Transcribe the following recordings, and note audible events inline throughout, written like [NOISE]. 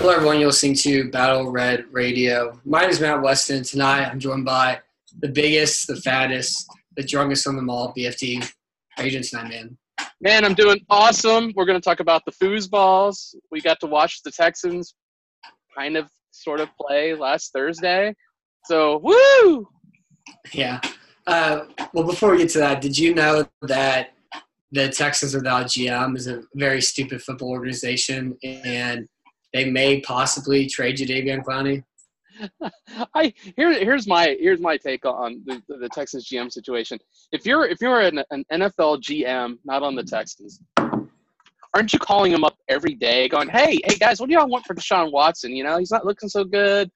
Hello, everyone. You're listening to Battle Red Radio. My name is Matt Weston. Tonight, I'm joined by the biggest, the fattest, the drunkest of them all, BFT. How you doing tonight, man? Man, I'm doing awesome. We're going to talk about the foosballs. We got to watch the Texans kind of sort of play last Thursday. So, woo! Yeah. Uh, well, before we get to that, did you know that the Texans without GM is a very stupid football organization, and they may possibly trade Jadeveon Clowney? [LAUGHS] I here here's my here's my take on the, the, Texans GM situation. If you're if you're an, an NFL GM, not on the Texans, aren't you calling him up every day, going, "Hey, hey guys, what do y'all want for Deshaun Watson? You know, he's not looking so good.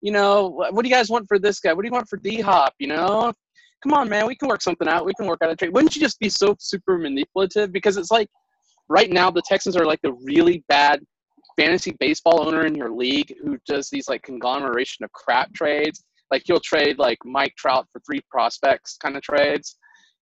You know, what do you guys want for this guy? What do you want for D Hop? You know, come on, man, we can work something out. We can work out a trade. Wouldn't you just be so super manipulative? Because it's like right now the Texans are like the really bad fantasy baseball owner in your league who does these like conglomeration of crap trades. Like he'll trade like Mike Trout for three prospects kind of trades.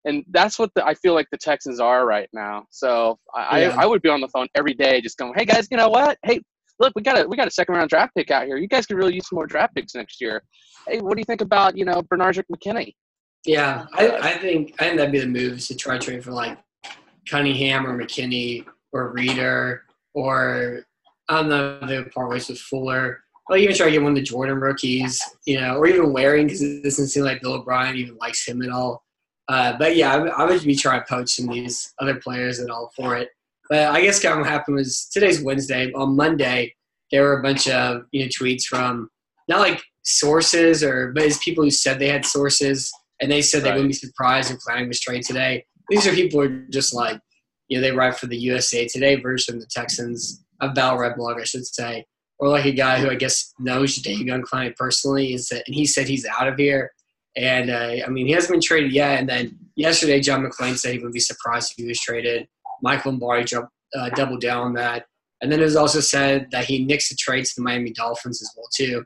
And that's what the, I feel like the Texans are right now. So I, yeah. I, I would be on the phone every day just going, hey guys, you know what? Hey, look, we got a we got a second round draft pick out here. You guys could really use some more draft picks next year. Hey, what do you think about you know Benardrick McKinney? Yeah, I, I think I think that'd be the move to try to trade for like Cunningham or McKinney or Reader or I don't know the part ways with Fuller. I'll even try to get one of the Jordan rookies, you know, or even Warring because it doesn't seem like Bill O'Brien even likes him at all. Uh, but yeah, I, I, would be trying to poach some of these other players at all for it. But I guess kind of what happened was today's Wednesday. On Monday, there were a bunch of you know tweets from not like sources or but it's people who said they had sources and they said right. they wouldn't be surprised if Clowney was traded today. These are people who are just like you know they write for the USA Today version of the Texans a Battle Red blog, I should say, or like a guy who I guess knows David Clowney personally, is that, and he said he's out of here. And uh, I mean, he hasn't been traded yet. And then yesterday, John McClain said he would be surprised if he was traded. Mike Lombardi jumped, uh, doubled down on that. And then it was also said that he nixed the trade to the Miami Dolphins as well too.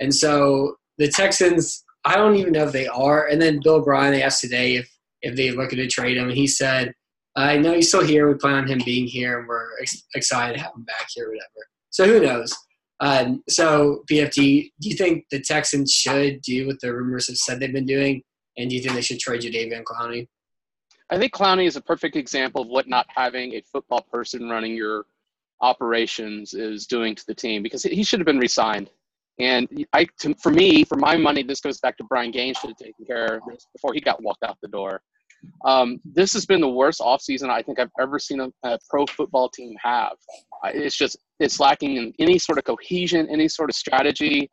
And so the Texans, I don't even know if they are. And then Bill O'Brien, they asked today if if they looking to trade him, and he said I know he's still here. We plan on him being here, and we're ex- excited to have him back here, whatever. So who knows? Um, so BFT, do you think the Texans should do what the rumors have said they've been doing, and do you think they should trade Jadeveon Clowney? I think Clowney is a perfect example of what not having a football person running your operations is doing to the team because he should have been resigned. And I, to, for me, for my money, this goes back to Brian Gaines should have taken care of this before he got walked out the door. Um, this has been the worst offseason I think I've ever seen a, a, pro football team have. It's just it's lacking in any sort of cohesion, any sort of strategy.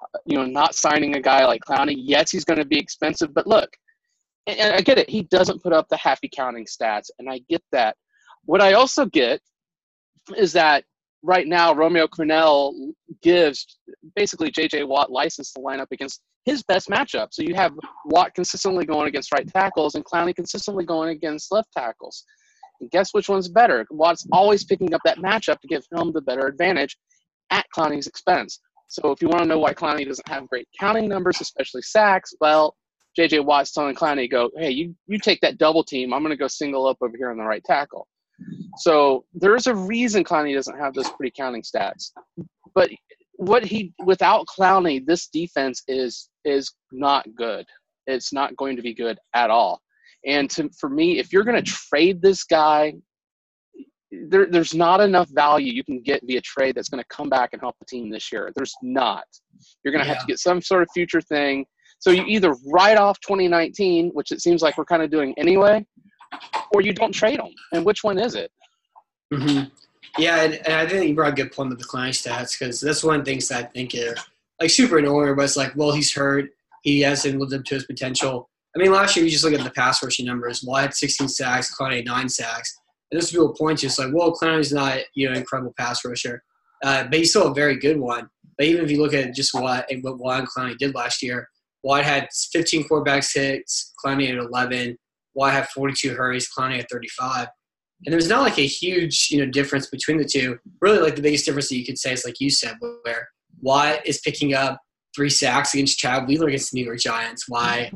Uh, you know, not signing a guy like Clowney. Yes, he's going to be expensive, but look, and I get it. He doesn't put up the happy counting stats, and I get that. What I also get is that right now Romeo Crennel gives basically J.J. Watt license to line up against his best matchup. So you have Watt consistently going against right tackles and Clowney consistently going against left tackles. And guess which one's better? Watt's always picking up that matchup to give him the better advantage at Clowney's expense. So if you want to know why Clowney doesn't have great counting numbers, especially sacks, well, JJ Watt's telling Clowney, go, hey, you, you take that double team. I'm going to go single up over here on the right tackle. So there's a reason Clowney doesn't have those pretty counting stats. But what he without Clowney, this defense is is not good. It's not going to be good at all. And to, for me, if you're going to trade this guy, there, there's not enough value you can get via trade that's going to come back and help the team this year. There's not. You're going to have to get some sort of future thing. So you either write off 2019, which it seems like we're kind of doing anyway, or you don't trade them. And which one is it? Mm-hmm. Yeah, and, and, I think you brought a good point with the Clowney stats because that's one of the things that I think are like super annoying. But it's like, well, he's hurt. He hasn't lived up to his potential. I mean, last year you just look at the pass rushing numbers. Well, had 16 sacks, Clowney had nine sacks. And this people point to it's like, well, Clowney's not you know incredible pass rusher, uh, but he's still a very good one. But even if you look at just what what Juan Clowney did last year, Watt had 15 quarterbacks hits, Clowney had 11. Watt have 42 hurries, Clowney at 35. And there's not like a huge, you know, difference between the two. Really, like the biggest difference that you could say is like you said, where Watt is picking up three sacks against Chad Wheeler against the New York Giants. Why,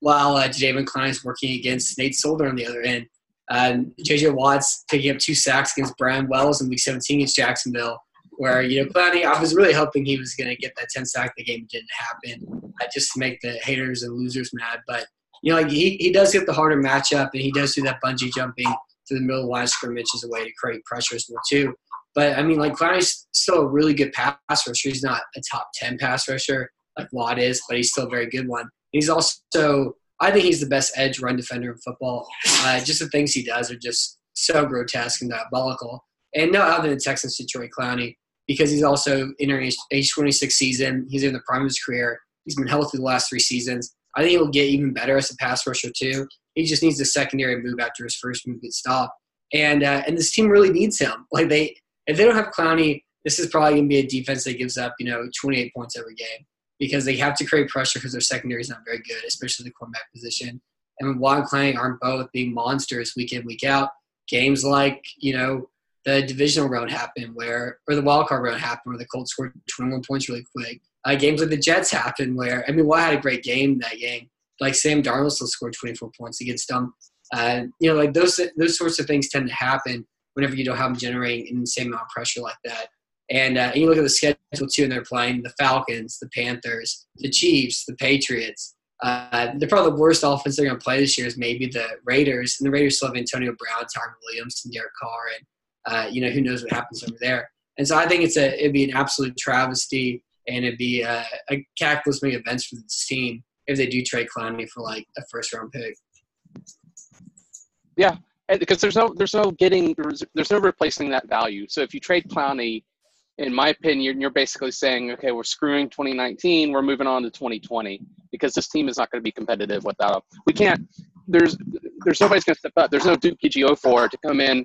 while uh, Jadeveon Clowney is working against Nate Solder on the other end. Um, JJ Watt's picking up two sacks against Brandon Wells in Week 17 against Jacksonville. Where you know Clowney, I was really hoping he was going to get that 10 sack. The game didn't happen, uh, just to make the haters and losers mad. But you know, like he, he does get the harder matchup, and he does do that bungee jumping to the middle of the line scrimmage as a way to create pressure as well too. But I mean, like Clowney's still a really good pass rusher. He's not a top ten pass rusher like Watt is, but he's still a very good one. He's also, I think he's the best edge run defender in football. Uh, just the things he does are just so grotesque and diabolical. And no other than Texans Troy Clowney because he's also entering age 26 season. He's in the prime of his career. He's been healthy the last three seasons. I think he'll get even better as a pass rusher too. He just needs a secondary move after his first move gets stopped. And uh, and this team really needs him. [LAUGHS] Like they, if they don't have Clowney, this is probably going to be a defense that gives up you know 28 points every game because they have to create pressure because their secondary is not very good, especially the cornerback position. And Watt and Clowney aren't both being monsters week in week out, games like you know the divisional round happened where, or the wild card round happened where the Colts scored 21 points really quick. Uh, games like the Jets happen where, I mean, Watt had a great game that game. Like Sam Darnold still scored 24 points against them. Uh, you know, like those those sorts of things tend to happen whenever you don't have them generating an insane amount of pressure like that. And, uh, and you look at the schedule too, and they're playing the Falcons, the Panthers, the Chiefs, the Patriots. Uh, they're probably the worst offense they're going to play this year is maybe the Raiders, and the Raiders still have Antonio Brown, Tyrell Williams, and Derek Carr, and uh, you know, who knows what happens over there. And so I think it's a it'd be an absolute travesty and it'd be uh, a, a cataclysmic events for this team if they do trade Clowney for like a first round pick. Yeah, because there's no there's no getting there's, no replacing that value. So if you trade Clowney, in my opinion, you're basically saying, okay, we're screwing 2019, we're moving on to 2020 because this team is not going to be competitive without him. We can't. There's there's nobody's going to step up. There's no Duke Ejiofor to come in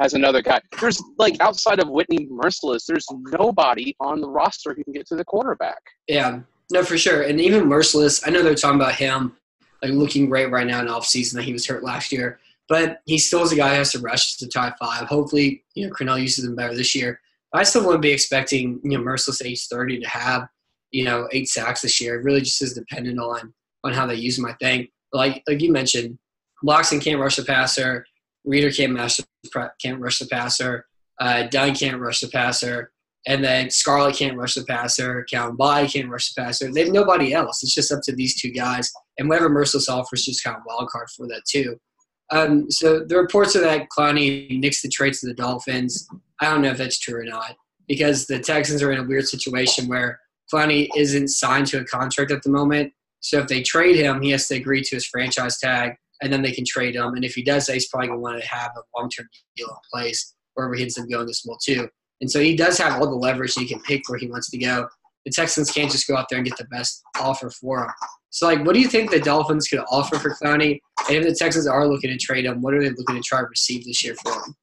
as another guy. There's like outside of Whitney Mercilus, there's nobody on the roster who can get to the quarterback. Yeah, no, for sure. And even Mercilus, I know they're talking about him like looking great right now in off season that he was hurt last year, but he still is a guy who has to rush to tie five. Hopefully, you know, Crennel uses him better this year. I still wouldn't be expecting you know Mercilus age thirty to have you know eight sacks this year. It really just is dependent on on how they use him. I think, like like you mentioned, Loxton can't rush the passer. Reader can't the, can't rush the passer. Uh, Dunn can't rush the passer. And then Scarlett can't rush the passer. Calvin Body can't rush the passer. They have nobody else. It's just up to these two guys. And whatever Mercilus offers just kind of wild card for that too. Um, so the reports are that Clowney nixed the trade to the Dolphins. I don't know if that's true or not because the Texans are in a weird situation where Clowney isn't signed to a contract at the moment. So if they trade him, he has to agree to his franchise tag and then they can trade him. And if he does that, he's probably going to want to have a long term deal in place wherever he ends up going this well, too. And so he does have all the leverage. He can pick where he wants to go. The Texans can't just go out there and get the best offer for him. So, like, what do you think the Dolphins could offer for Clowney? And if the Texans are looking to trade him, what are they looking to try to receive this year for him?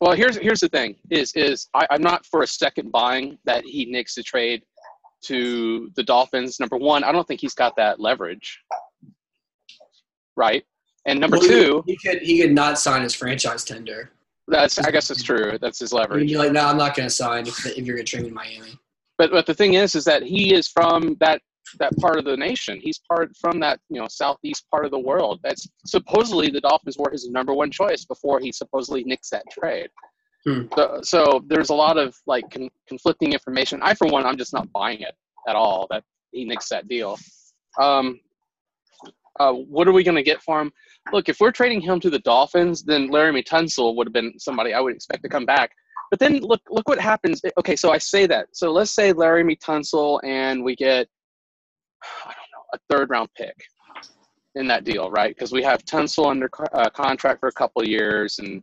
Well, here's here's the thing: is is I, I'm not for a second buying that he nicks the trade to the Dolphins. Number one, I don't think he's got that leverage right? And number well, two, he, could he could not sign his franchise tender. That's I guess that's true. That's his leverage. Be like, no, I'm not going to sign if, if you're going to trade me in Miami. But but the thing is, is that he is from that that part of the nation. He's part from that you know southeast part of the world. That's supposedly the Dolphins were his number one choice before he supposedly nicks that trade. Hmm. So, so there's a lot of like con- conflicting information. I, for one, I'm just not buying it at all that he nicks that deal. Um, uh, what are we going to get for him? look, if we're trading him to the Dolphins, then Laremy Tunsil would have been somebody I would expect to come back. But then look, look what happens. Okay, so I say that. So let's say Laremy Tunsil and we get, I don't know, a third round pick in that deal, right? Because we have Tunsil under uh, contract for a couple years, and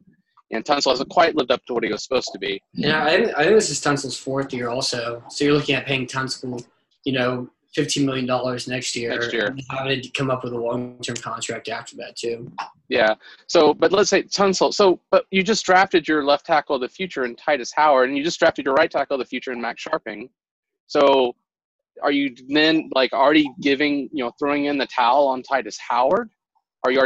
and Tunsil hasn't quite lived up to what he was supposed to be. Yeah, I I think this is Tunsil's fourth year also. So you're looking at paying Tunsil, you know, fifteen million dollars next year. Next year. and having to come up with a long term contract after that too. Yeah. So, but let's say Tunsil. So, but you just drafted your left tackle of the future in Tytus Howard, and you just drafted your right tackle of the future in Max Scharping. So, are you then like already giving, you know, throwing in the towel on Tytus Howard? Are you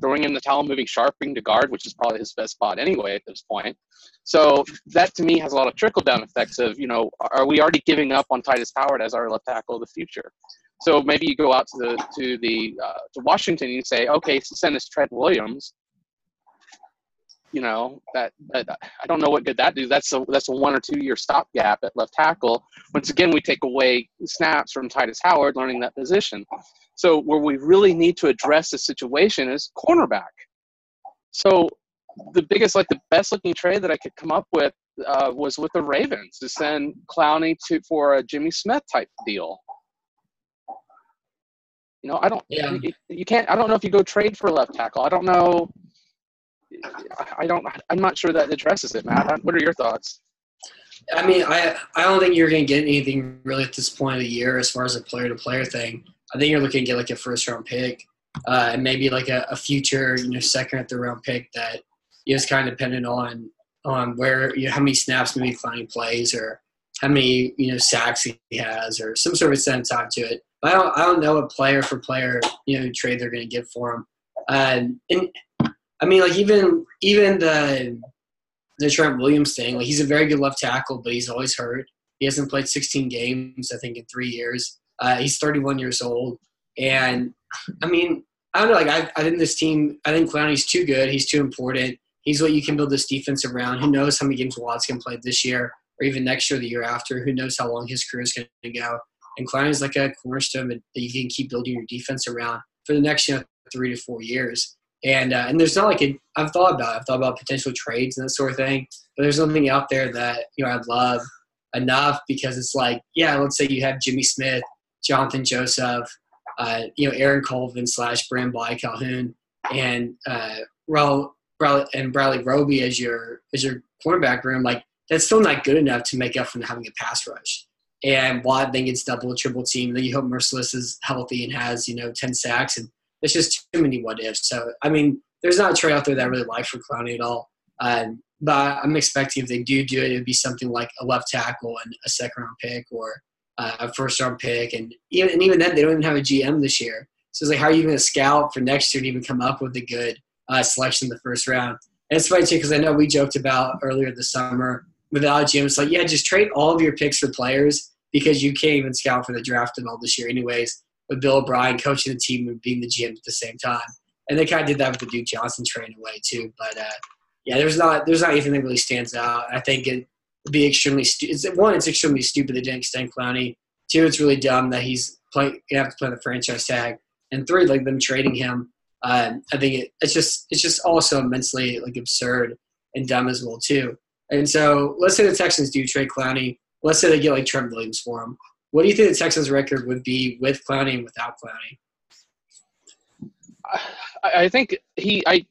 throwing in the towel, moving Scharping to guard, which is probably his best spot anyway at this point? So that to me has a lot of trickle down effects of, you know, are we already giving up on Tytus Howard as our left tackle of the future? So maybe you go out to the to the uh, to Washington and you say, okay, send us Trent Williams. You know that, that I don't know what good that do. That's a that's a one or two year stopgap at left tackle. Once again, we take away snaps from Tytus Howard learning that position. So where we really need to address the situation is cornerback. So the biggest, like the best looking trade that I could come up with uh, was with the Ravens to send Clowney to for a Jimmy Smith type deal. You know, I don't. Yeah. You, you can't. I don't know if you go trade for a left tackle. I don't know. I don't. I'm not sure that addresses it, Matt. What are your thoughts? I mean, I I don't think you're going to get anything really at this point of the year as far as a player to player thing. I think you're looking to get like a first round pick uh, and maybe like a, a future, you know, second or third round pick that is kind of dependent on on where you know how many snaps maybe finding plays or how many you know sacks he has or some sort of incentive to it. But I don't I don't know what player for player you know trade they're going to get for him. Uh, and I mean, like even even the the Trent Williams thing, like he's a very good left tackle, but he's always hurt. He hasn't played 16 games, I think, in three years. Uh, he's 31 years old, and I mean, I don't know. Like I, I think this team, I think Clowney's too good. He's too important. He's what you can build this defense around. Who knows how many games Watt's to play this year or even next year, the year after? Who knows how long his career is going to go? And Clowney's like a cornerstone that you can keep building your defense around for the next you know, three to four years. And uh, and there's not like a, I've thought about it. I've thought about potential trades and that sort of thing, but there's nothing out there that you know I'd love enough because it's like yeah, let's say you have Jimmy Smith, Jonathan Joseph, uh, you know Aaron Colvin slash Brand Bly Calhoun, and uh, Raul, Bradley, and Bradley Roby as your as your cornerback room. Like that's still not good enough to make up for having a pass rush. And Watt then gets double, triple team. Then you hope Mercilus is healthy and has you know ten sacks and it's just too many what ifs. So I mean, there's not a trade out there that I really like for Clowney at all. Um, but I'm expecting if they do do it, it'd be something like a left tackle and a second round pick or uh, a first round pick. And even and even then, they don't even have a GM this year. So it's like, how are you going to scout for next year and even come up with a good uh, selection in the first round? And it's funny too because I know we joked about earlier this summer without GM. It's like, yeah, just trade all of your picks for players because you can't even scout for the draft at all this year, anyways with Bill O'Brien coaching the team and being the GM at the same time. And they kind of did that with the Duke Johnson trade away too. But uh, yeah, there's not there's not anything that really stands out. I think it would be extremely stupid. One, it's extremely stupid they didn't extend Clowney. Two, it's really dumb that he's play gonna have to play the franchise tag. And three, like them trading him. Um, I think it, it's just it's just also immensely like absurd and dumb as well too. And so let's say the Texans do trade Clowney. Let's say they get like Trent Williams for him. What do you think the Texans' record would be with Clowney and without Clowney? I, think he. I,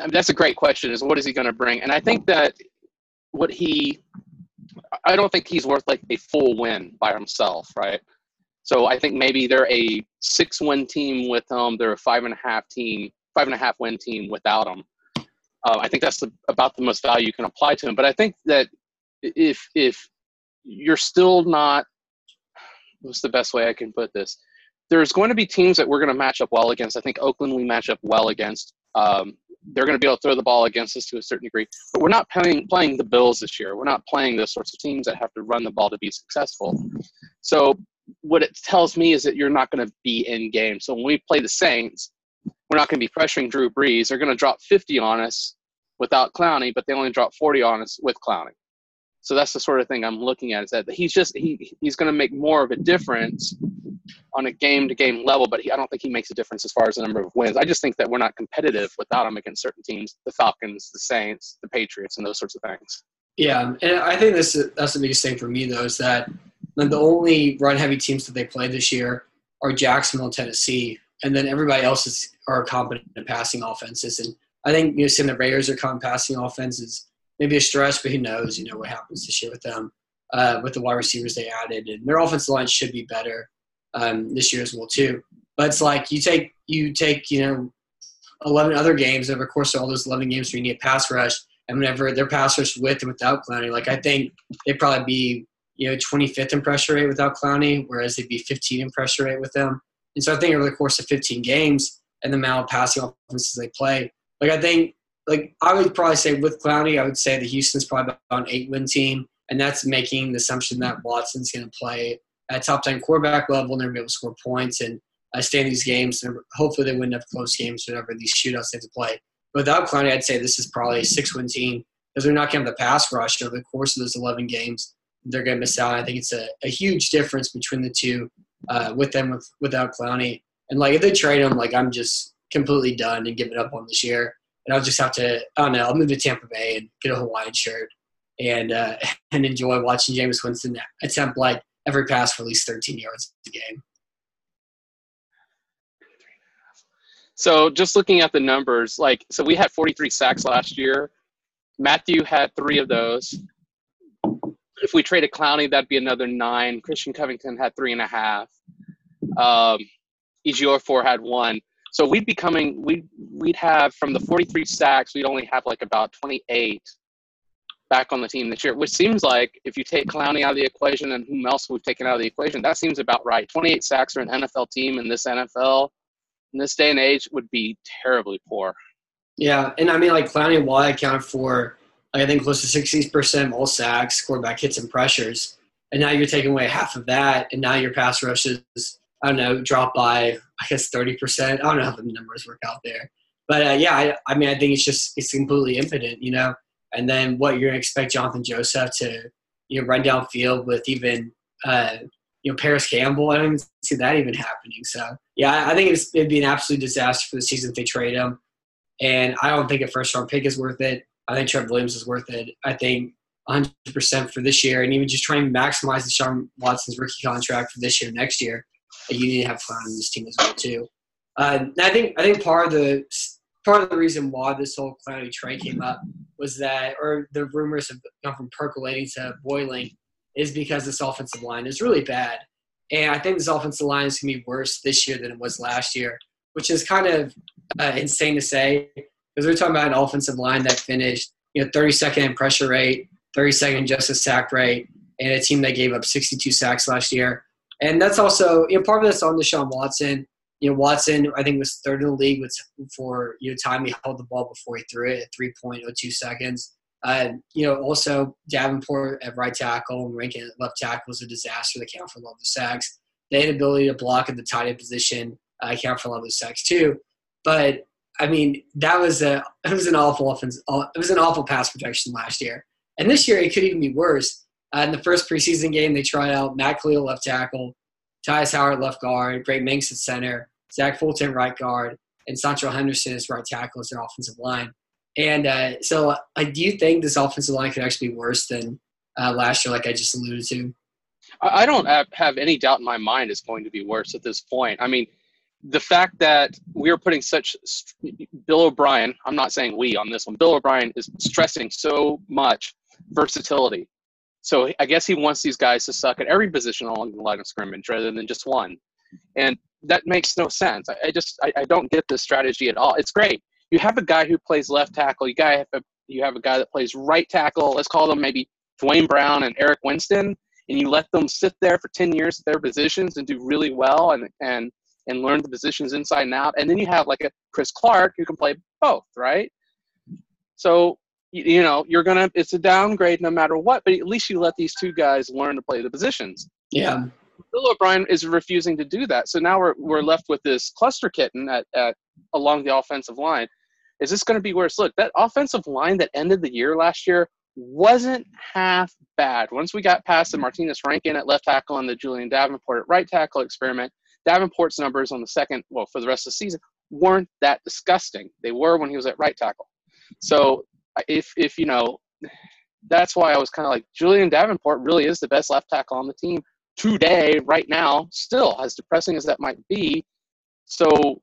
I mean, that's a great question. Is what is he going to bring? And I think that what he. I don't think he's worth like a full win by himself, right? So I think maybe they're a six-win team with him. They're a five and a half team, five and a half win team without him. Uh, I think that's the, about the most value you can apply to him. But I think that if if you're still not what's the best way I can put this? There's going to be teams that we're going to match up well against. I think Oakland we match up well against. Um, they're going to be able to throw the ball against us to a certain degree, but we're not playing playing the Bills this year. We're not playing those sorts of teams that have to run the ball to be successful. So what it tells me is that you're not going to be in game. So when we play the Saints, we're not going to be pressuring Drew Brees. They're going to drop 50 on us without Clowney, but they only drop 40 on us with Clowney. So that's the sort of thing I'm looking at is that he's just he he's going to make more of a difference on a game to game level, but he, I don't think he makes a difference as far as the number of wins. I just think that we're not competitive without him against certain teams, the Falcons, the Saints, the Patriots, and those sorts of things. Yeah, and I think this that's the biggest thing for me though is that the only run heavy teams that they played this year are Jacksonville Tennessee, and then everybody else is are competent in passing offenses. And I think you know, saying the Raiders are competent passing offenses maybe a stress, but who knows? You know what happens this year with them, uh, with the wide receivers they added, and their offensive line should be better um, this year as well too. But it's like you take you take you know eleven other games over the course of all those eleven games where you need a pass rush, and whenever their pass rush with and without Clowney, like I think they'd probably be you know 25th in pressure rate without Clowney, whereas they'd be 15 in pressure rate with them. And so I think over the course of 15 games and the amount of passing offenses they play, like I think like I would probably say with Clowney, I would say the Houston's probably about an eight win team, and that's making the assumption that Watson's going to play at top ten quarterback level and they're going to be able to score points and uh, stay in these games. And hopefully, they win enough close games whenever these shootouts they have to play. But without Clowney, I'd say this is probably a six win team because they're not going to have the pass rush over the course of those 11 games. They're going to miss out. I think it's a, a huge difference between the two uh, with them with, without Clowney. And like if they trade him, like I'm just completely done and giving up on this year and I'll just have to I don't know I'll move to Tampa Bay and get a Hawaiian shirt and uh, [LAUGHS] and enjoy watching Jameis Winston attempt like every pass for at least 13 yards a game. So just looking at the numbers, like so we had 43 sacks last year. Matthew had three of those. If we traded Clowney, that'd be another nine. Christian Covington had three and a half. Um, Ejiofor had one. So we'd be coming, we'd, we'd have from the 43 sacks, we'd only have like about 28 back on the team this year, which seems like if you take Clowney out of the equation and whom else we've taken out of the equation, that seems about right. 28 sacks for an NFL team in this NFL in this day and age would be terribly poor. Yeah, and I mean, like Clowney and Watt accounted for, like, I think, close to 60% of all sacks, quarterback hits, and pressures. And now you're taking away half of that, and now your pass rushes I don't know, drop by I guess thirty percent. I don't know how the numbers work out there, but uh, yeah, I, I, mean, I think it's just it's completely impotent, you know. And then what you're gonna expect Jonathan Joseph to you know run downfield with even uh, you know Parris Campbell? I don't even see that even happening. So yeah, I think it'd be an absolute disaster for the season if they trade him. And I don't think a first round pick is worth it. I think Trent Williams is worth it. I think 100% for this year, and even just trying to maximize Deshaun Watson's rookie contract for this year, next year you need to have fun on this team as well too. Uh, I think I think part of the part of the reason why this whole Clowney trade came up was that, or the rumors have gone from percolating to boiling, is because this offensive line is really bad, and I think this offensive line is going to be worse this year than it was last year, which is kind of uh, insane to say because we're talking about an offensive line that finished you know 32nd in pressure rate, 32nd just a sack rate, and a team that gave up 62 sacks last year. And that's also you know part of this on Deshaun Watson. You know, Watson I think was third in the league with for you know time he held the ball before he threw it at 3.02 seconds. Uh, you know, also Davenport at right tackle and Rankin at left tackle was a disaster. They count for a lot of the sacks. They had ability to block at the tight end position. Uh, count for a lot of the sacks too. But I mean, that was a [LAUGHS] it was an awful offense. It was an awful pass protection last year, and this year it could even be worse. Uh, in the first preseason game, they tried out Matt Kalil left tackle, Tytus Howard left guard, Greg Mancz at center, Zach Fulton right guard, and Seantrel Henderson is right tackle as their offensive line. And uh, so, uh, do you think this offensive line could actually be worse than uh, last year, like I just alluded to? I don't have any doubt in my mind it's going to be worse at this point. I mean, the fact that we are putting such Bill O'Brien, I'm not saying we on this one, Bill O'Brien is stressing so much versatility. So I guess he wants these guys to suck at every position along the line of scrimmage rather than just one. And that makes no sense. I, I just I, I, don't get this strategy at all. It's great. You have a guy who plays left tackle. You guy have a, you have a guy that plays right tackle. Let's call them maybe Duane Brown and Eric Winston, and you let them sit there for ten years at their positions and do really well and and and learn the positions inside and out. And then you have like a Chris Clark who can play both, right? So you know you're gonna it's a downgrade no matter what but at least you let these two guys learn to play the positions. Yeah. Um, Bill o'brien is refusing to do that. So now we're, we're left with this cluster kitten at, at along the offensive line. Is this going to be worse? Look that offensive line that ended the year last year wasn't half bad. Once we got past the martinas rankin at left tackle and the julian davenport at right tackle experiment Davenport's numbers on the second, well, for the rest of the season, weren't that disgusting. They were when he was at right tackle. So if if you know, that's why I was kind of like Julian Davenport really is the best left tackle on the team today, right now. Still, as depressing as that might be. So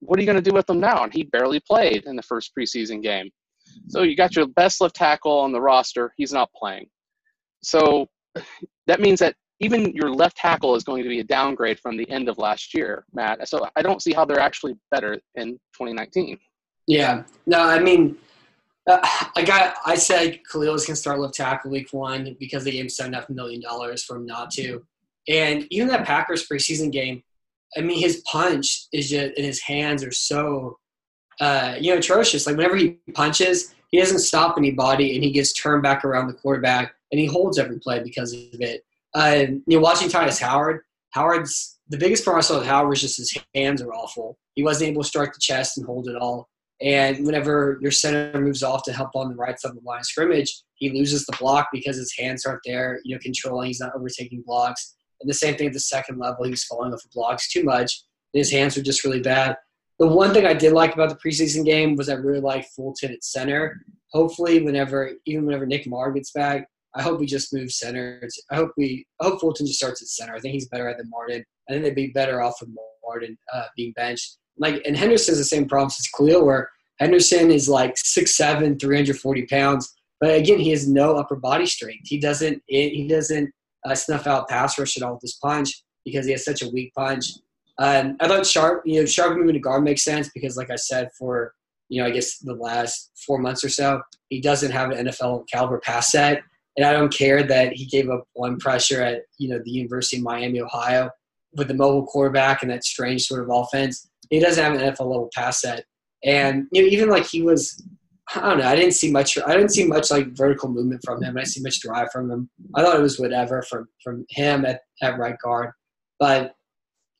what are you going to do with him now? And he barely played in the first preseason game. So you got your best left tackle on the roster. He's not playing. So that means that even your left tackle is going to be a downgrade from the end of last year, Matt. So I don't see how they're actually better in 2019. Yeah. No, I mean, uh, I got. I said Kalil going to start left tackle week one because they gave him seven half million dollars for him not to. And even that Packers preseason game, I mean, his punch is just and his hands are so, uh, you know, atrocious. Like whenever he punches, he doesn't stop anybody, and he gets turned back around the quarterback, and he holds every play because of it. Uh, you know, watching Tytus Howard, Howard's the biggest problem I saw with Howard was just his hands are awful. He wasn't able to strike the chest and hold it all. And whenever your center moves off to help on the right side of the line of scrimmage, he loses the block because his hands aren't there, you know, controlling. He's not overtaking blocks. And the same thing at the second level, he was falling off the blocks too much. his hands were just really bad. The one thing I did like about the preseason game was I really liked Fulton at center. Hopefully, whenever even whenever Nick Martin gets back, I hope we just move center. I hope we I hope Fulton just starts at center. I think he's better at than Martin. I think they'd be better off with Martin uh, being benched. Like and Henderson has the same problems as Kalil, where Henderson is like 6'7", 340 pounds, but again, he has no upper body strength. He doesn't he doesn't uh, snuff out pass rush at all with his punch because he has such a weak punch. Um, I thought Sharp, you know, Sharp moving to guard makes sense because, like I said, for you know, I guess the last four months or so, he doesn't have an NFL caliber pass set, and I don't care that he gave up one pressure at you know the University of Miami, Ohio, with the mobile quarterback and that strange sort of offense. He doesn't have an NFL level pass set, and you know, even like he was I don't know. I didn't see much. I didn't see much like vertical movement from him. I didn't see much drive from him. I thought it was whatever from from him at, at right guard, but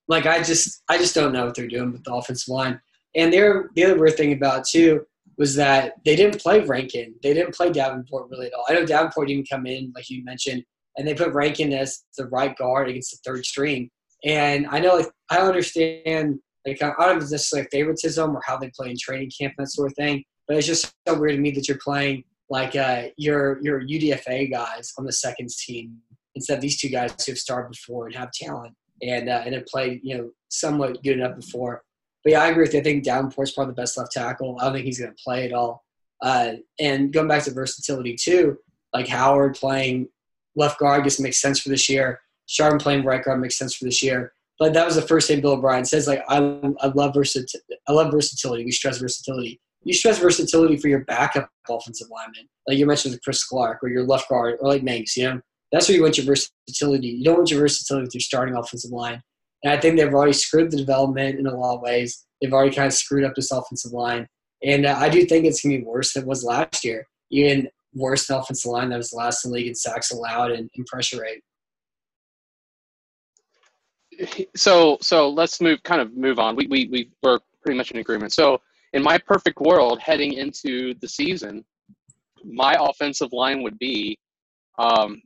like I just I just don't know what they're doing with the offensive line. And there the other weird thing about too was that they didn't play Rankin. They didn't play Davenport really at all. I know Davenport didn't come in like you mentioned, and they put Rankin as the right guard against the third string. And I know like I understand like I don't necessarily favoritism or how they play in training camp and that sort of thing. But it's just so weird to me that you're playing like uh, your your UDFA guys on the seconds team instead of these two guys who have started before and have talent and uh, and have played you know somewhat good enough before. But yeah, I agree with you. I think Davenport's probably the best left tackle. I don't think he's going to play at all. Uh, and going back to versatility too, like Howard playing left guard just makes sense for this year. Sharp playing right guard makes sense for this year. But that was the first thing Bill O'Brien says. Like I, I love versatility. I love versatility. We stress versatility you stress versatility for your backup offensive lineman. Like you mentioned with Chris Clark or your left guard or like Mancz, you know? That's where you want your versatility. You don't want your versatility with your starting offensive line. And I think they've already screwed the development in a lot of ways. They've already kind of screwed up this offensive line. And uh, I do think it's going to be worse than it was last year. Even worse than offensive line that was last in the league in sacks allowed and, and pressure rate. So, so let's move, kind of move on. We, we, we were pretty much in agreement. So in my perfect world heading into the season, my offensive line would be, um,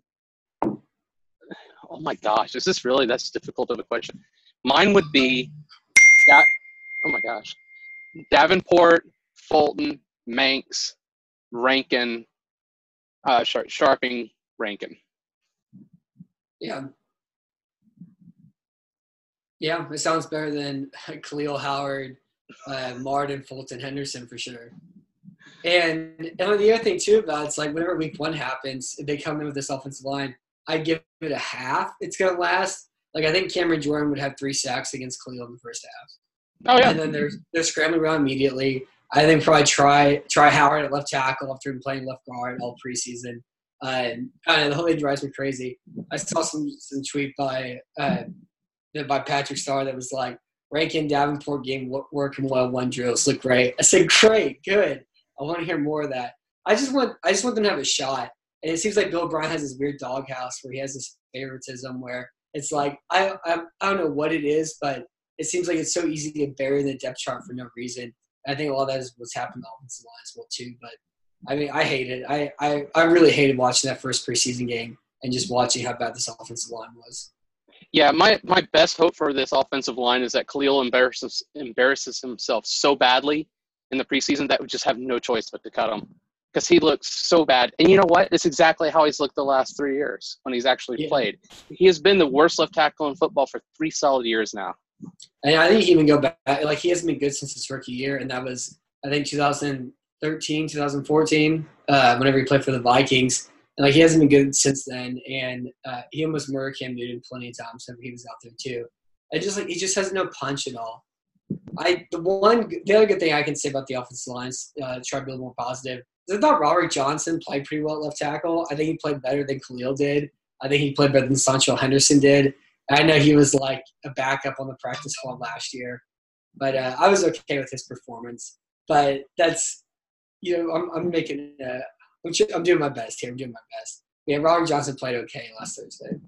oh my gosh, is this really that's difficult of a question? Mine would be that. Oh my gosh, Davenport, Fulton, Mancz, Rankin, uh, Scharping, Rankin. Yeah. Yeah, it sounds better than [LAUGHS] Kalil Howard, uh, Martin, Fulton, Henderson for sure. And, and the other thing too about it's like whenever week one happens, they come in with this offensive line. I give it a half. It's gonna last. Like I think Cameron Jordan would have three sacks against Kalil in the first half. Oh yeah. And then they're they're scrambling around immediately. I think probably try try Howard at left tackle after been playing left guard all preseason. Uh, and the whole thing drives me crazy. I saw some some tweet by uh, by Patrick Starr that was like, Rankin Davenport game working well one drills look great. I said great, good. I want to hear more of that. I just want I just want them to have a shot. And it seems like Bill O'Brien has this weird doghouse where he has this favoritism where it's like I, I I don't know what it is, but it seems like it's so easy to buried in the depth chart for no reason. I think a lot of that is what's happened to the offensive line as well too. But I mean, I hate it. I, I I really hated watching that first preseason game and just watching how bad this offensive line was. Yeah, my, my best hope for this offensive line is that Kalil embarrasses embarrasses himself so badly in the preseason that we just have no choice but to cut him because he looks so bad. And you know what? It's exactly how he's looked the last three years when he's actually Yeah. played. He has been the worst left tackle in football for three solid years now. And I think he even go back like he hasn't been good since his rookie year, and that was I think 2013, 2014, uh, whenever he played for the Vikings. And like he hasn't been good since then, and uh, he almost murdered Cam Newton plenty of times whenever he was out there too. And just like he just has no punch at all. I the one the other good thing I can say about the offensive lines, uh, try to be a little more positive. I thought Roderick Johnson played pretty well at left tackle. I think he played better than Kalil did. I think he played better than Seantrel Henderson did. I know he was like a backup on the practice squad last year, but uh, I was okay with his performance. But that's, you know, I'm, I'm making, uh, I'm, I'm doing my best here. I'm doing my best. Yeah, Roderick Johnson played okay last Thursday.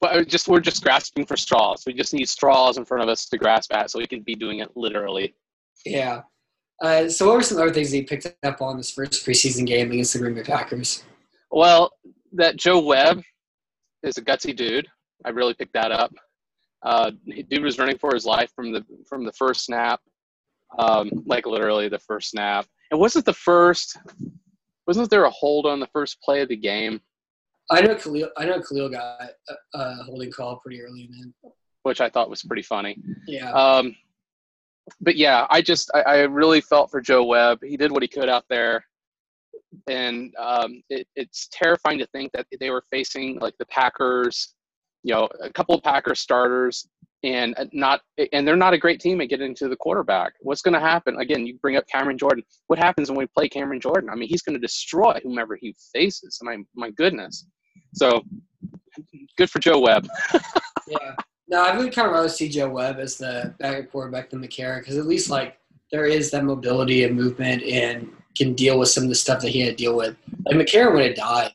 But just we're just grasping for straws. We just need straws in front of us to grasp at, so we can be doing it literally. Yeah. Uh, so, what were some other things that you picked up on this first preseason game against the Green Bay Packers? Well, that Joe Webb is a gutsy dude. I really picked that up. Uh, dude was running for his life from the from the first snap, um, like literally the first snap. And wasn't the first? Wasn't there a hold on the first play of the game, I know Kalil. I know Kalil got a, a holding call pretty early, man. which I thought was pretty funny. Yeah. Um, but yeah, I just I, I really felt for Joe Webb. He did what he could out there, and um, it, it's terrifying to think that they were facing like the Packers, you know, a couple of Packers starters, and uh, not and they're not a great team at getting to the quarterback. What's going to happen? Again, you bring up Cameron Jordan. What happens when we play Cameron Jordan? I mean, he's going to destroy whomever he faces. My my goodness. So good for Joe Webb. [LAUGHS] Yeah. No, I would kind of rather see Joe Webb as the backup quarterback than McCarron because at least like there is that mobility and movement and can deal with some of the stuff that he had to deal with. Like McCarron would have died.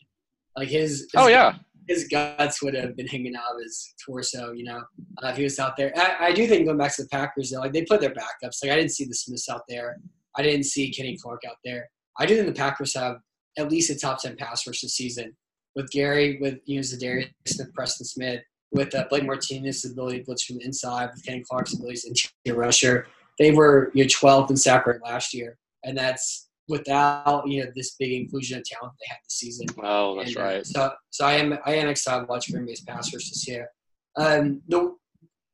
Like his, his Oh yeah. His guts would have been hanging out of his torso, you know, uh, if he was out there. I, I do think going back to the Packers, though, like they put their backups. Like I didn't see the Smiths out there. I didn't see Kenny Clark out there. I do think the Packers have at least a top ten pass rush this season with Gary, with you know Za'Darius Smith, Preston Smith, with uh, Blake Martinez's ability to blitz from the inside, with Kenny Clark's ability an interior rusher. They were you know 12th in sack rate last year, and that's without you know this big inclusion of talent they had this season. Oh, that's And, uh, right. So, so I am I am excited to watch Green Bay's pass rush this year. Um, the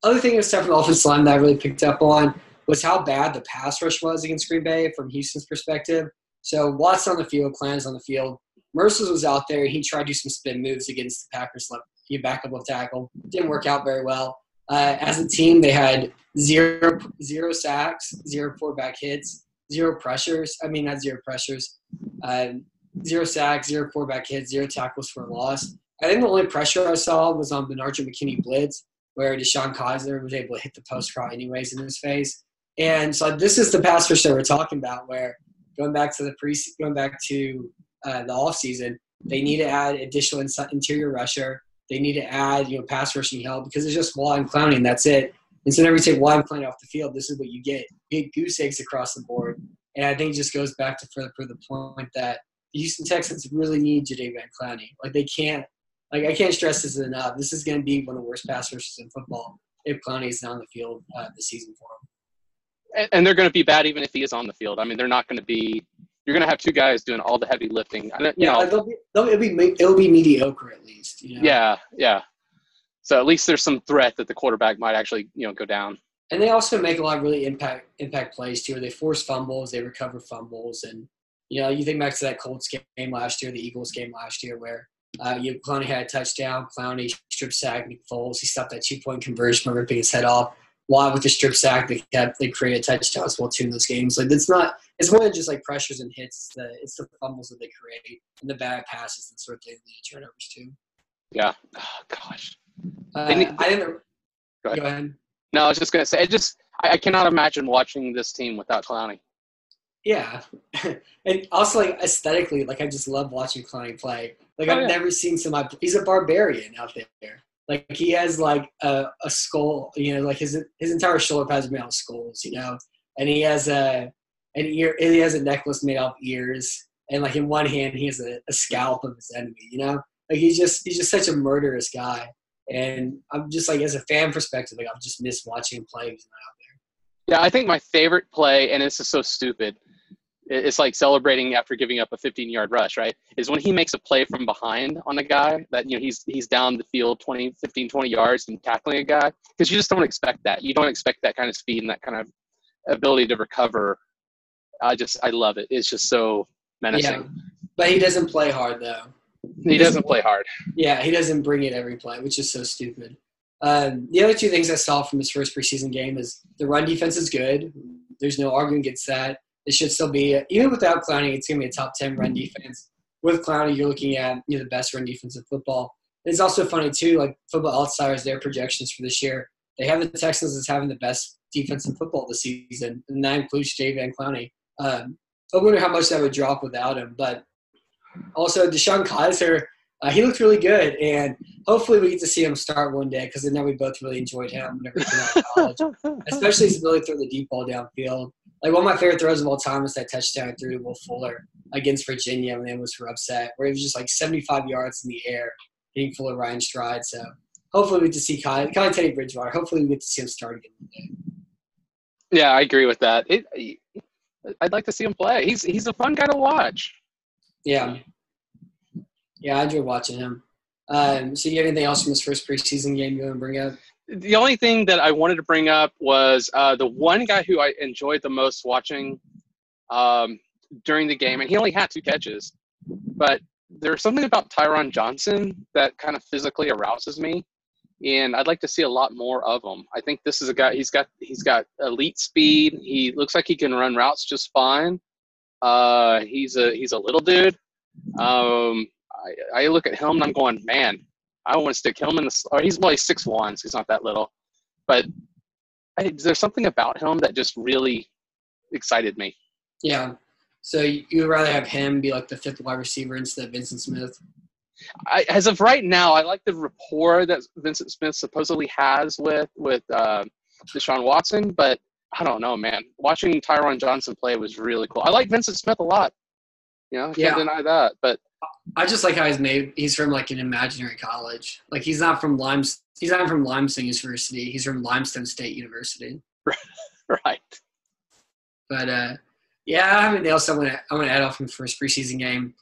other thing aside from the offensive line that I really picked up on was how bad the pass rush was against Green Bay from Houston's perspective. So Watson on the field, Clowns on the field. Mercilus was out there. He tried to do some spin moves against the Packers left. He backup left tackle. Didn't work out very well. Uh, as a team, they had zero zero sacks, zero quarterback hits, zero pressures. I mean, not zero pressures. Uh, zero sacks, zero quarterback hits, zero tackles for a loss. I think the only pressure I saw was on Bernard McKinney blitz, where DeShone Kizer was able to hit the post crawl anyways in his face. And so this is the pass rush that we're talking about, where going back to the pre, going back to uh, the off season, they need to add additional interior rusher. They need to add you know pass rushing help because it's just Wall and Clowney, and that's it. And so whenever you take Watt and Clowney off the field, this is what you get: big goose eggs across the board. And I think it just goes back to for, for the point that the Houston Texans really need Jadeveon Clowney. Like they can't, like I can't stress this enough. This is going to be one of the worst pass rushes in football if Clowney is not on the field uh, this season for him. and, and they're going to be bad even if he is on the field. I mean, they're not going to be. You're going to have two guys doing all the heavy lifting. You Yeah, know, they'll be, they'll, it'll be it'll be mediocre at least. You know? yeah, yeah. So at least there's some threat that the quarterback might actually, you know, go down. and they also make a lot of really impact impact plays too. Where they force fumbles, they recover fumbles, and you know you think back to that Colts game last year, the Eagles game last year, where uh, you Clowney had a touchdown, Clowney strip sack Nick Foles, he stopped that two point conversion by ripping his head off. Watt with the strip sack, they kept they created touchdowns well too in those games. Like it's not it's more than just like pressures and hits. It's the it's the fumbles that they create and the bad passes and sort of thing to turnovers too. Yeah. Oh, [SIGHS] gosh. Uh, I didn't. Go Go ahead. ahead. No, I was just going to say, it just, I, I cannot imagine watching this team without Clowney. Yeah, [LAUGHS] and also like aesthetically, like I just love watching Clowney play. Like Oh, I've yeah. never seen somebody. He's a barbarian out there. Like he has like a, a skull. You know, like his his entire shoulder pads are made out of skulls. You know, and he has a an ear. He has a necklace made out of ears, and like in one hand he has a, a scalp of his enemy. You know, like he's just he's just such a murderous guy. And I'm just like, as a fan perspective, like I'm just miss watching him play. He's not out there. Yeah, I think my favorite play, and this is so stupid, it's like celebrating after giving up a 15 yard rush, right? Is when he makes a play from behind on a guy that, you know, he's he's down the field 20, 15, 20 yards and tackling a guy. Because you just don't expect that. You don't expect that kind of speed and that kind of ability to recover. I just, I love it. It's just so menacing. Yeah, but he doesn't play hard though. He doesn't play hard. Yeah, he doesn't bring it every play, which is so stupid. Um, the other two things I saw from his first preseason game is the run defense is good. There's no arguing against that. It should still be even without Clowney, it's gonna be a top ten run defense. With Clowney, you're looking at you know the best run defense in football. It's also funny too, like Football Outsiders, their projections for this year, they have the Texans as having the best defense in football this season, and that includes Jadeveon Clowney. Um, I wonder how much that would drop without him, but also DeShone Kizer, uh, he looked really good, and hopefully we get to see him start one day because I know we both really enjoyed him whenever he came out of college, especially his ability to throw the deep ball downfield. Like one of my favorite throws of all time was that touchdown through to Will Fuller against Virginia when they was for upset, where he was just like 75 yards in the air, hitting Fuller Ryan stride. So hopefully we get to see Kyle, kind of Teddy Bridgewater. Hopefully we get to see him start again one day. Yeah, I agree with that. It, I'd like to see him play. He's he's a fun guy to watch. Yeah. Yeah, I enjoyed watching him. Um, so you have anything else from his first preseason game you want to bring up? the only thing that I wanted to bring up was uh, the one guy who I enjoyed the most watching um, during the game, and he only had two catches, but there's something about Tyron Johnson that kind of physically arouses me, and I'd like to see a lot more of him. I think this is a guy. He's got he's got elite speed. He looks like he can run routes just fine. Uh, he's a he's a little dude. Um, I, I look at him and I'm going, man, I want to stick him in the. Or he's well, he's six one, so he's not that little, but I, there's something about him that just really excited me. Yeah. So you you would rather have him be like the fifth wide receiver instead of Vyncint Smith? I, as of right now, I like the rapport that Vyncint Smith supposedly has with with uh, Deshaun Watson, but I don't know, man. Watching Tyron Johnson play was really cool. I like Vyncint Smith a lot. You know, I can't Yeah. deny that. But I just like how he's made. He's from like an imaginary college. Like he's not from Limes. He's not from Limestone University. He's from Limestone State University. [LAUGHS] right, But uh, yeah, I anything else I want to I want to add off from the first preseason game.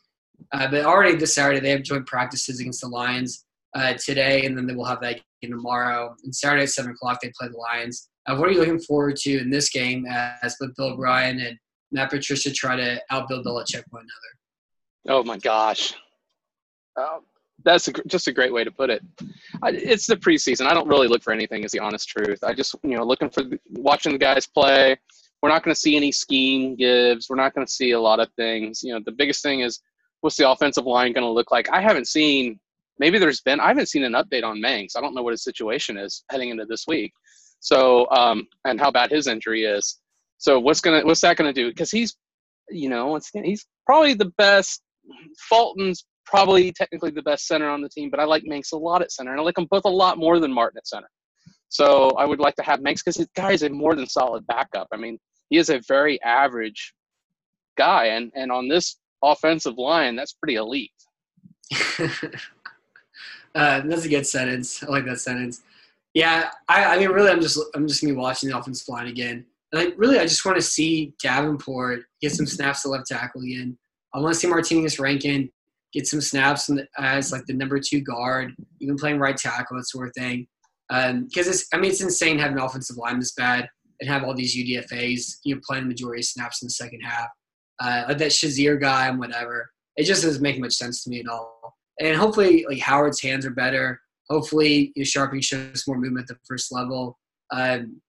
Uh, but already this Saturday they have joint practices against the Lions uh, today, and then they will have that game tomorrow. And Saturday at seven o'clock they play the Lions. Uh, what are you looking forward to in this game as both Bill O'Brien and Matt Patricia try to outbuild Belichick one another? Oh my gosh, oh, that's a, just a great way to put it. I, it's the preseason. I don't really look for anything, is the honest truth. I just you know looking for the, watching the guys play. We're not going to see any scheme gives. We're not going to see a lot of things. You know, the biggest thing is what's the offensive line going to look like. I haven't seen. Maybe there's been. I haven't seen an update on Mancz. I don't know what his situation is heading into this week. So um, and how bad his injury is. So what's gonna what's that gonna do? Because he's you know it's, he's probably the best. Fulton's probably technically the best center on the team, but I like Mancz a lot at center, and I like them both a lot more than Martin at center. So I would like to have Mancz because the guy is a more than solid backup. I mean, he is a very average guy, and and on this offensive line, that's pretty elite. [LAUGHS] uh, that's a good sentence. I like that sentence. Yeah, I, I mean, really, I'm just I'm just gonna be watching the offensive line again. And I, really, I just want to see Davenport get some snaps to left tackle again. I want to see Martinas Rankin get some snaps the, as like the number two guard, even playing right tackle, that sort of thing. Because it's, I mean, it's insane having an offensive line this bad and have all these UDFA's, you know, playing the majority of snaps in the second half. Uh, like that Shazier guy and whatever. It just doesn't make much sense to me at all. And hopefully, like Howard's hands are better. Hopefully, you know, Scharping shows more movement at the first level. Um,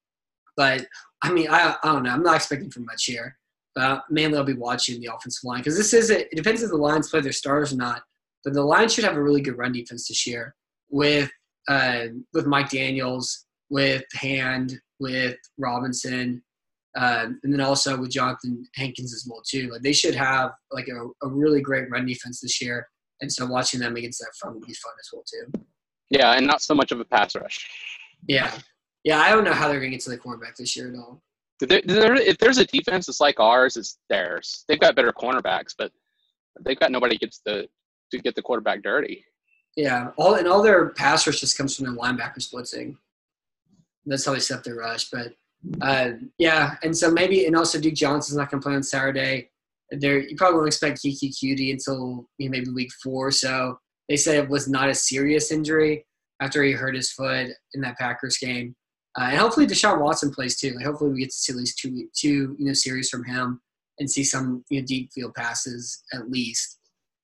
but I mean, I, I don't know. I'm not expecting for much here. But mainly, I'll be watching the offensive line because this is it. It depends if the Lions play their stars or not. But the Lions should have a really good run defense this year with uh, with Mike Daniels, with Hand, with Robinson, um, and then also with Jonathan Hankins as well too. Like they should have like a, a really great run defense this year. And so watching them against that front would be fun as well too. Yeah, and not so much of a pass rush. Yeah, yeah. I don't know how they're going to get to the quarterback this year at all. There- there- if there's a defense that's like ours, it's theirs. They've got better cornerbacks, but they've got nobody gets the to get the quarterback dirty. Yeah, all and all their pass rush just comes from their linebackers blitzing. That's how they set their rush. But uh, yeah, and so maybe and also Duke Johnson's not going to play on Saturday. There, you probably won't expect Keke Coutee until you know, maybe week four. So they said it was not a serious injury after he hurt his foot in that Packers game. Uh, and hopefully Deshaun Watson plays too. Like hopefully we get to see at least two two you know series from him and see some you know deep field passes at least.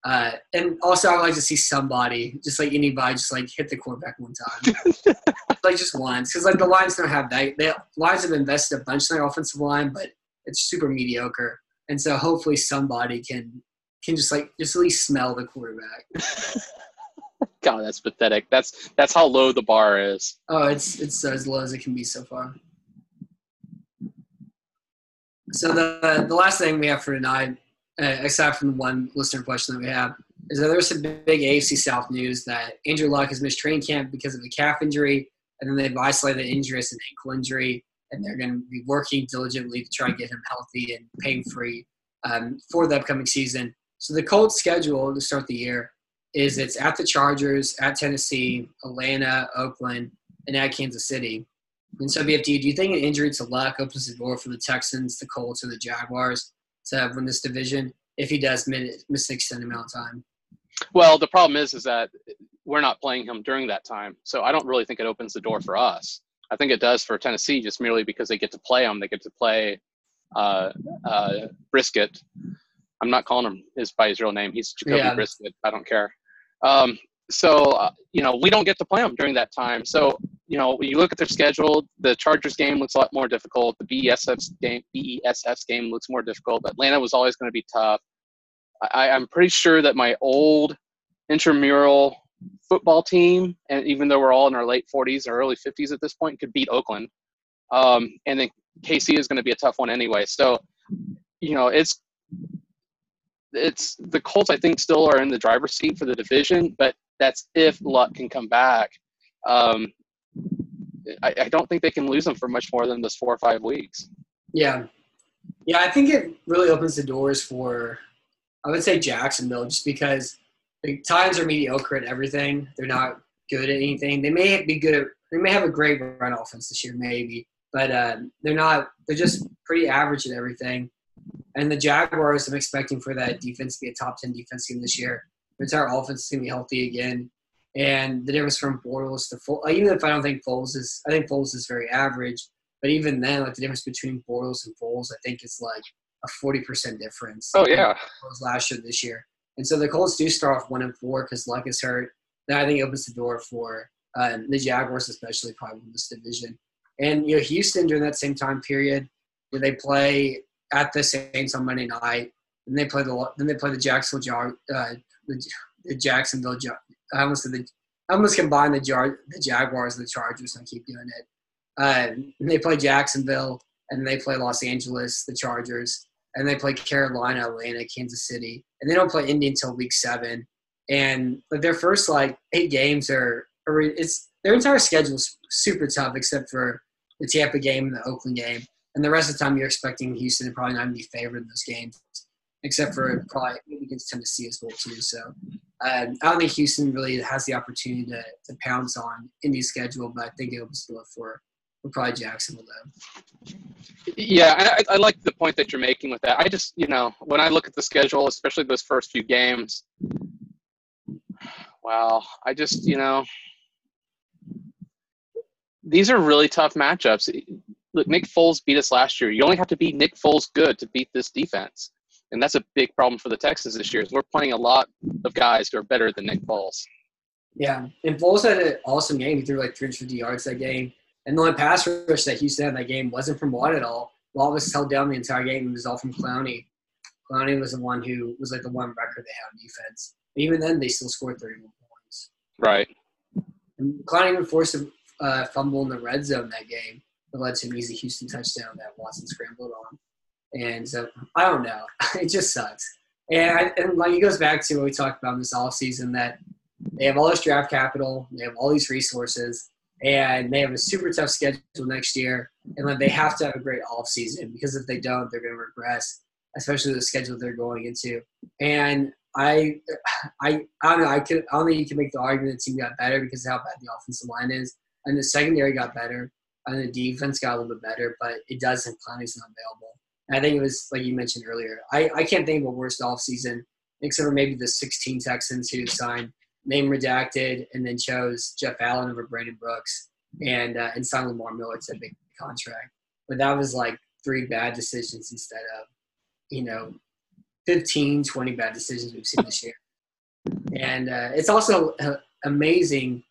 Uh, and also, I would like to see somebody, just like anybody, just like hit the quarterback one time, [LAUGHS] like just once, because like the Lions don't have that. The Lions have invested a bunch in their offensive line, but it's super mediocre. And so, hopefully, somebody can can just like just at least smell the quarterback. [LAUGHS] God, that's pathetic. That's that's how low the bar is. Oh, it's it's as low as it can be so far. So the the last thing we have for tonight uh, aside from one listener question that we have, is that there's some big AFC South news that Andrew Luck has missed training camp because of a calf injury, and then they've isolated the injury as an ankle injury, and they're going to be working diligently to try and get him healthy and pain free um, for the upcoming season. So the Colts schedule to start the year is it's at the Chargers, at Tennessee, Atlanta, Oakland, and at Kansas City. And so BFD, do you think an injury to Luck opens the door for the Texans, the Colts, or the Jaguars to win this division if he does miss an extended amount of time. Well, the problem is, is that we're not playing him during that time, so I don't really think it opens the door for us. I think it does for Tennessee, just merely because they get to play him. They get to play uh, uh, Brisket. I'm not calling him his by his real name. He's Jacoby yeah. Brisket. I don't care. Um, so uh, you know we don't get to play them during that time. So you know you look at their schedule. The Chargers game looks a lot more difficult. The BESF's game, BESF's game looks more difficult. Atlanta was always going to be tough. I, I'm pretty sure that my old intramural football team, and even though we're all in our late 40s or early 50s at this point, could beat Oakland. Um, and then KC is going to be a tough one anyway. So, you know, it's it's the Colts. I think still are in the driver's seat for the division, but that's if Luck can come back. Um, I, I don't think they can lose them for much more than this four or five weeks. Yeah, yeah, I think it really opens the doors for, I would say Jacksonville, just because the Titans are mediocre at everything. They're not good at anything. They may be good at, they may have a great run offense this year, maybe, but uh, they're not. They're just pretty average at everything. And the Jaguars, I'm expecting for that defense to be a top ten defense team this year. The entire offense is going to be healthy again. And the difference from Bortles to Foles, even if I don't think Foles is, I think Foles is very average. But even then, like the difference between Bortles and Foles, I think is like a forty percent difference. Oh yeah, last year this year, and so the Colts do start off one and four because Luck is hurt. That I think opens the door for uh, the Jaguars, especially probably in this division. And you know, Houston during that same time period, where they play at the Saints on Monday night, and they play the then they play the Jacksonville uh, the, the Jacksonville. I almost said the I almost combined the, Jar, the Jaguars and the Chargers. And I keep doing it. Uh, they play Jacksonville, and they play Los Angeles, the Chargers, and they play Carolina, Atlanta, Kansas City, and they don't play Indy until week seven. And their first like eight games are, are it's their entire schedule is super tough except for the Tampa game and the Oakland game. And the rest of the time, you're expecting Houston to probably not be favored in those games except for probably against Tennessee as well too. So um, I don't think Houston really has the opportunity to, to pounce on Indy's schedule, but I think it opens the door for, for probably Jacksonville though. Yeah, I, I like the point that you're making with that. I just, you know, when I look at the schedule, especially those first few games, wow, I just, you know, these are really tough matchups. Look, Nick Foles beat us last year. You only have to be Nick Foles good to beat this defense and that's a big problem for the Texans this year. Is we're playing a lot of guys who are better than Nick Foles. Yeah, and Foles had an awesome game. He threw like 350 yards that game, and the only pass rush that Houston had in that game wasn't from Watt at all. Watt was held down the entire game. It was all from Clowney. Clowney was the one who was like the one record they had on defense. But even then, they still scored 31 points. Right. And Clowney even forced a uh, fumble in the red zone that game that led to an easy Houston touchdown that Watson scrambled on. And so I don't know. [LAUGHS] it just sucks. And, I, and like it goes back to what we talked about in this off season that they have all this draft capital, they have all these resources, and they have a super tough schedule next year. And like they have to have a great off season because if they don't, they're going to regress, especially the schedule they're going into. And I, I, I don't know. I could. I don't think you can make the argument the team got better because of how bad the offensive line is, and the secondary got better, the defense got a little bit better. But it doesn't. Clowney's not available. And I think it was like you mentioned earlier. I, I can't think of a worst offseason except for maybe the 16 Texans who signed name redacted and then chose Jeff Allen over Brandon Brooks and uh, and signed Lamar Miller to a big contract. But that was like three bad decisions instead of, you know, 15, 20 bad decisions we've seen this year. And uh, it's also uh, amazing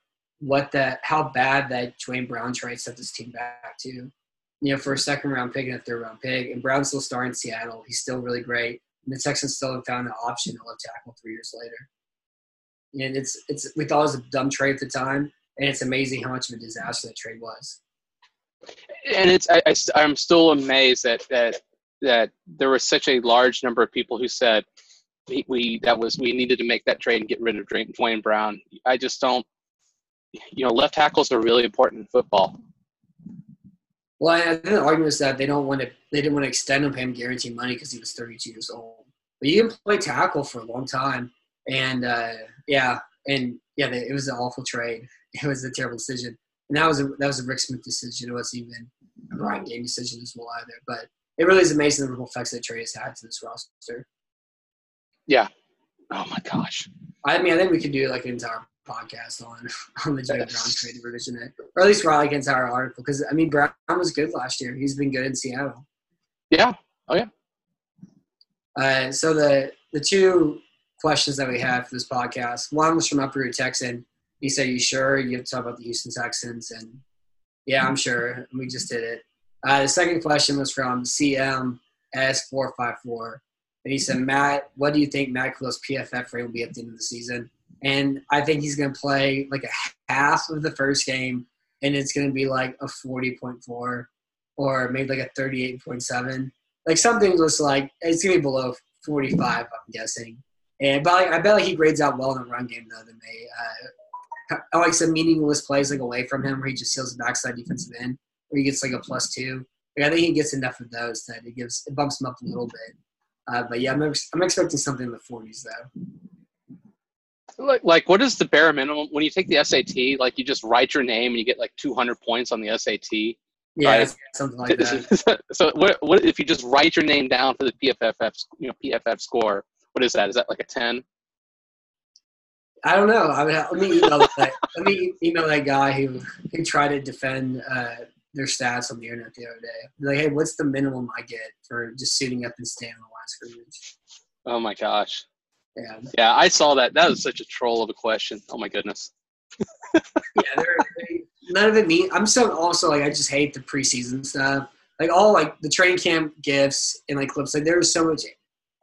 what that how bad that Duane Brown trade set this team back to. You know, for a second round pick and a third round pick, and Brown's still starting in Seattle. He's still really great. And the Texans still have found an option at left tackle three years later. And it's it's we thought it was a dumb trade at the time, and it's amazing how much of a disaster that trade was. And it's I, I, am still amazed that that that there was such a large number of people who said we that was we needed to make that trade and get rid of Duane Brown. I just don't. You know, left tackles are really important in football. Well, I think the argument is that they don't want to. They didn't want to extend him, pay him guaranteed money because he was 32 years old. But you can play tackle for a long time, and uh, yeah, and yeah, they, it was an awful trade. [LAUGHS] It was a terrible decision, and that was a that was a Rick Smith decision. It wasn't even a Brian Gaine decision as well either. But it really is amazing the ripple effects that trade has had to this roster. Yeah. Oh my gosh. I mean, I think we could do it like an entire podcast on [LAUGHS] on the Joe Brown trade revision, or at least like an entire article because I mean Brown was good last year. He's been good in Seattle. Yeah. Oh yeah. Uh, so the the two questions that we had for this podcast, one was from Uproot Texan. He said, "You sure you have to talk about the Houston Texans?" And yeah, I'm sure. We just did it. Uh, the second question was from CMS454. And he said, Matt, what do you think Matt Kalil's PFF rate will be at the end of the season? And I think he's going to play like a half of the first game, and it's going to be like a 40.4 or maybe like a 38.7. Like something was like, it's going to be below 45, I'm guessing. And but like, I bet like he grades out well in the run game though than they. Uh, like some meaningless plays like away from him where he just steals the backside defensive end where he gets like a plus two. Like, I think he gets enough of those that it gives it bumps him up a little bit. Uh, but yeah, I'm, I'm expecting something in the 40s though. Like, like, what is the bare minimum when you take the SAT? Like, you just write your name and you get like 200 points on the SAT. Yeah, right? something like that. [LAUGHS] so, what, what if you just write your name down for the PFF, you know, PFF score? What is that? Is that like a 10? I don't know. I have, let me email that. [LAUGHS] let me email that guy who who tried to defend uh, their stats on the internet the other day. Like, hey, what's the minimum I get for just suiting up and staying on the last scrimmage? Oh my gosh. Yeah. Yeah, I saw that. That was such a troll of a question. Oh my goodness. [LAUGHS] yeah, they're, none of it mean. I'm so also like I just hate the preseason stuff. Like all like the training camp gifts and like clips. Like there was so much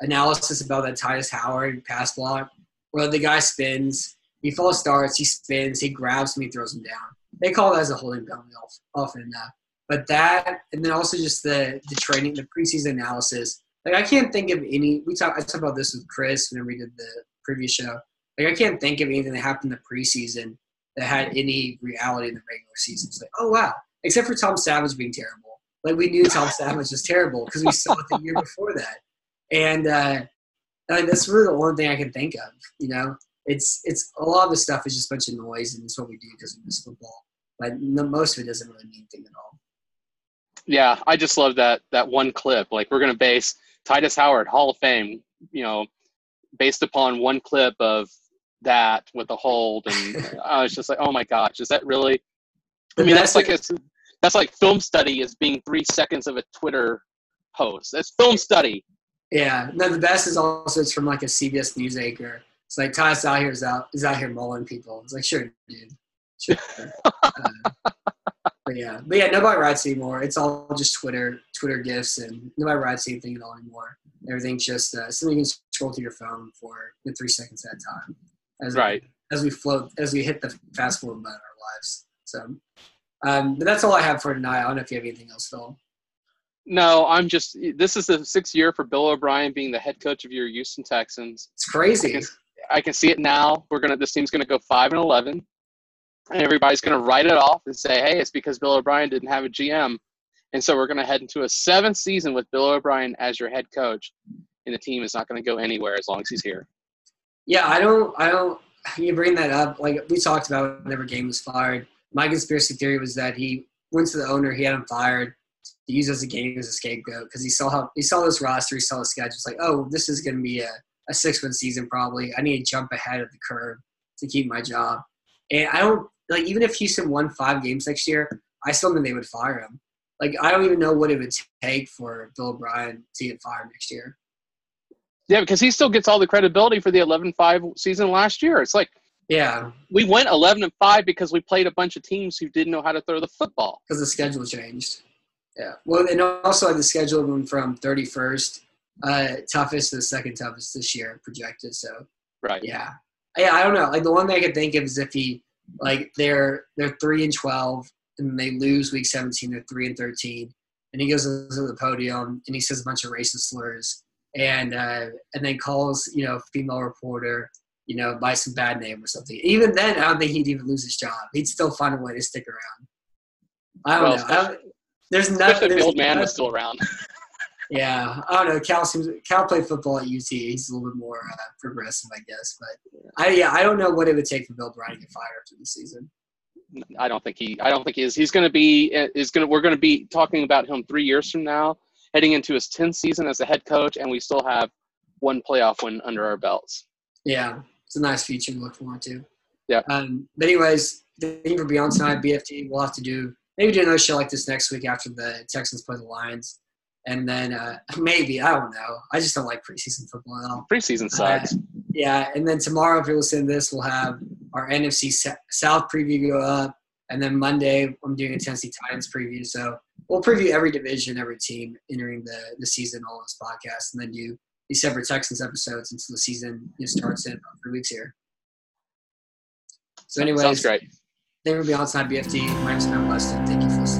analysis about that Tytus Howard pass block where the guy spins, he falls starts, he spins, he grabs him, he throws him down they call that as a holding penalty often enough. But that, and then also just the the training, the preseason analysis. Like I can't think of any. We talked. I talked about this with Chris when we did the previous show. Like I can't think of anything that happened in the preseason that had any reality in the regular season. It's like, oh wow, except for Tom Savage being terrible. Like we knew Tom Savage was terrible because we saw it the year before that, and uh, like, that's really the only thing I can think of. You know, it's it's a lot of the stuff is just a bunch of noise, and it's what we do because we miss football. But no, most of it doesn't really mean anything at all. Yeah, I just love that that one clip. Like we're gonna base Tytus Howard Hall of Fame, you know, based upon one clip of that with the hold, and [LAUGHS] I was just like, oh my gosh, is that really? I mean, that's like a, that's like film study as being three seconds of a Twitter post. That's film study. Yeah, no, the best is also it's from like a CBS News anchor it's like Tyus out here is out is out here mulling people. It's like sure, dude. Sure. [LAUGHS] uh, but yeah, but yeah, nobody writes anymore. It's all just Twitter, Twitter gifs, and nobody writes anything at all anymore. Everything's just uh, something you can scroll through your phone for in three seconds at a time. As right. We, as we float, as we hit the fast forward button in our lives. So, um, but that's all I have for tonight. I don't know if you have anything else, Phil. No, I'm just. This is the sixth year for Bill O'Brien being the head coach of your Houston Texans. It's crazy. I can see it now. We're gonna this team's gonna go five and eleven, and everybody's gonna write it off and say, "Hey, it's because Bill O'Brien didn't have a GM." And so we're gonna head into a seventh season with Bill O'Brien as your head coach, and the team is not gonna go anywhere as long as he's here. Yeah, I don't. I don't. You bring that up. Like we talked about whenever Gaine was fired. My conspiracy theory was that he went to the owner. He had him fired to use as a game as a scapegoat because he saw how he saw this roster. He saw the schedule. It's like, oh, this is going to be a, a six win season probably. I need to jump ahead of the curve to keep my job. And I don't like even if Houston won five games next year, I still think they would fire him. Like I don't even know what it would take for Bill O'Brien to get fired next year. Yeah, because he still gets all the credibility for the 11-5 season last year. It's like, yeah, we went 11 and 5 because we played a bunch of teams who didn't know how to throw the football. Because the schedule changed. Yeah. Well, and also the schedule went from 31st uh, toughest to the second toughest this year projected. So right. Yeah. Yeah. I don't know. Like the one thing I could think of is if he like they're they're three and 12 and they lose week 17. They're three and 13, and he goes to the podium and he says a bunch of racist slurs and uh, and then calls you know female reporter you know by some bad name or something. Even then, I don't think he'd even lose his job. He'd still find a way to stick around. I don't Well, know. I don't, there's Especially nothing. if the old man was still around. Yeah, I don't know. Cal seems Cal played football at UT. He's a little bit more uh, progressive, I guess. But I yeah, I don't know what it would take for Bill O'Brien to get fired after the season. I don't think he. I don't think he is. He's going to be. Is going. We're going to be talking about him three years from now, heading into his tenth season as a head coach, and we still have one playoff win under our belts. Yeah, it's a nice future to look forward to. Yeah. Um, but anyways, thank you for being on tonight, BFT. We'll have to do maybe do another show like this next week after the Texans play the Lions, and then uh, [LAUGHS] maybe I don't know. I just don't like preseason football at all. Preseason sucks. Yeah, and then tomorrow, if you're listening to this, we'll have our NFC South preview go up, and then Monday I'm doing a Tennessee Titans preview. So we'll preview every division, every team entering the the season, all this podcast, and then do these separate Texans episodes until the season starts in about three weeks here. So, anyways, Sounds great. thank you for being on BFD. My name is Matt Weston. Thank you for listening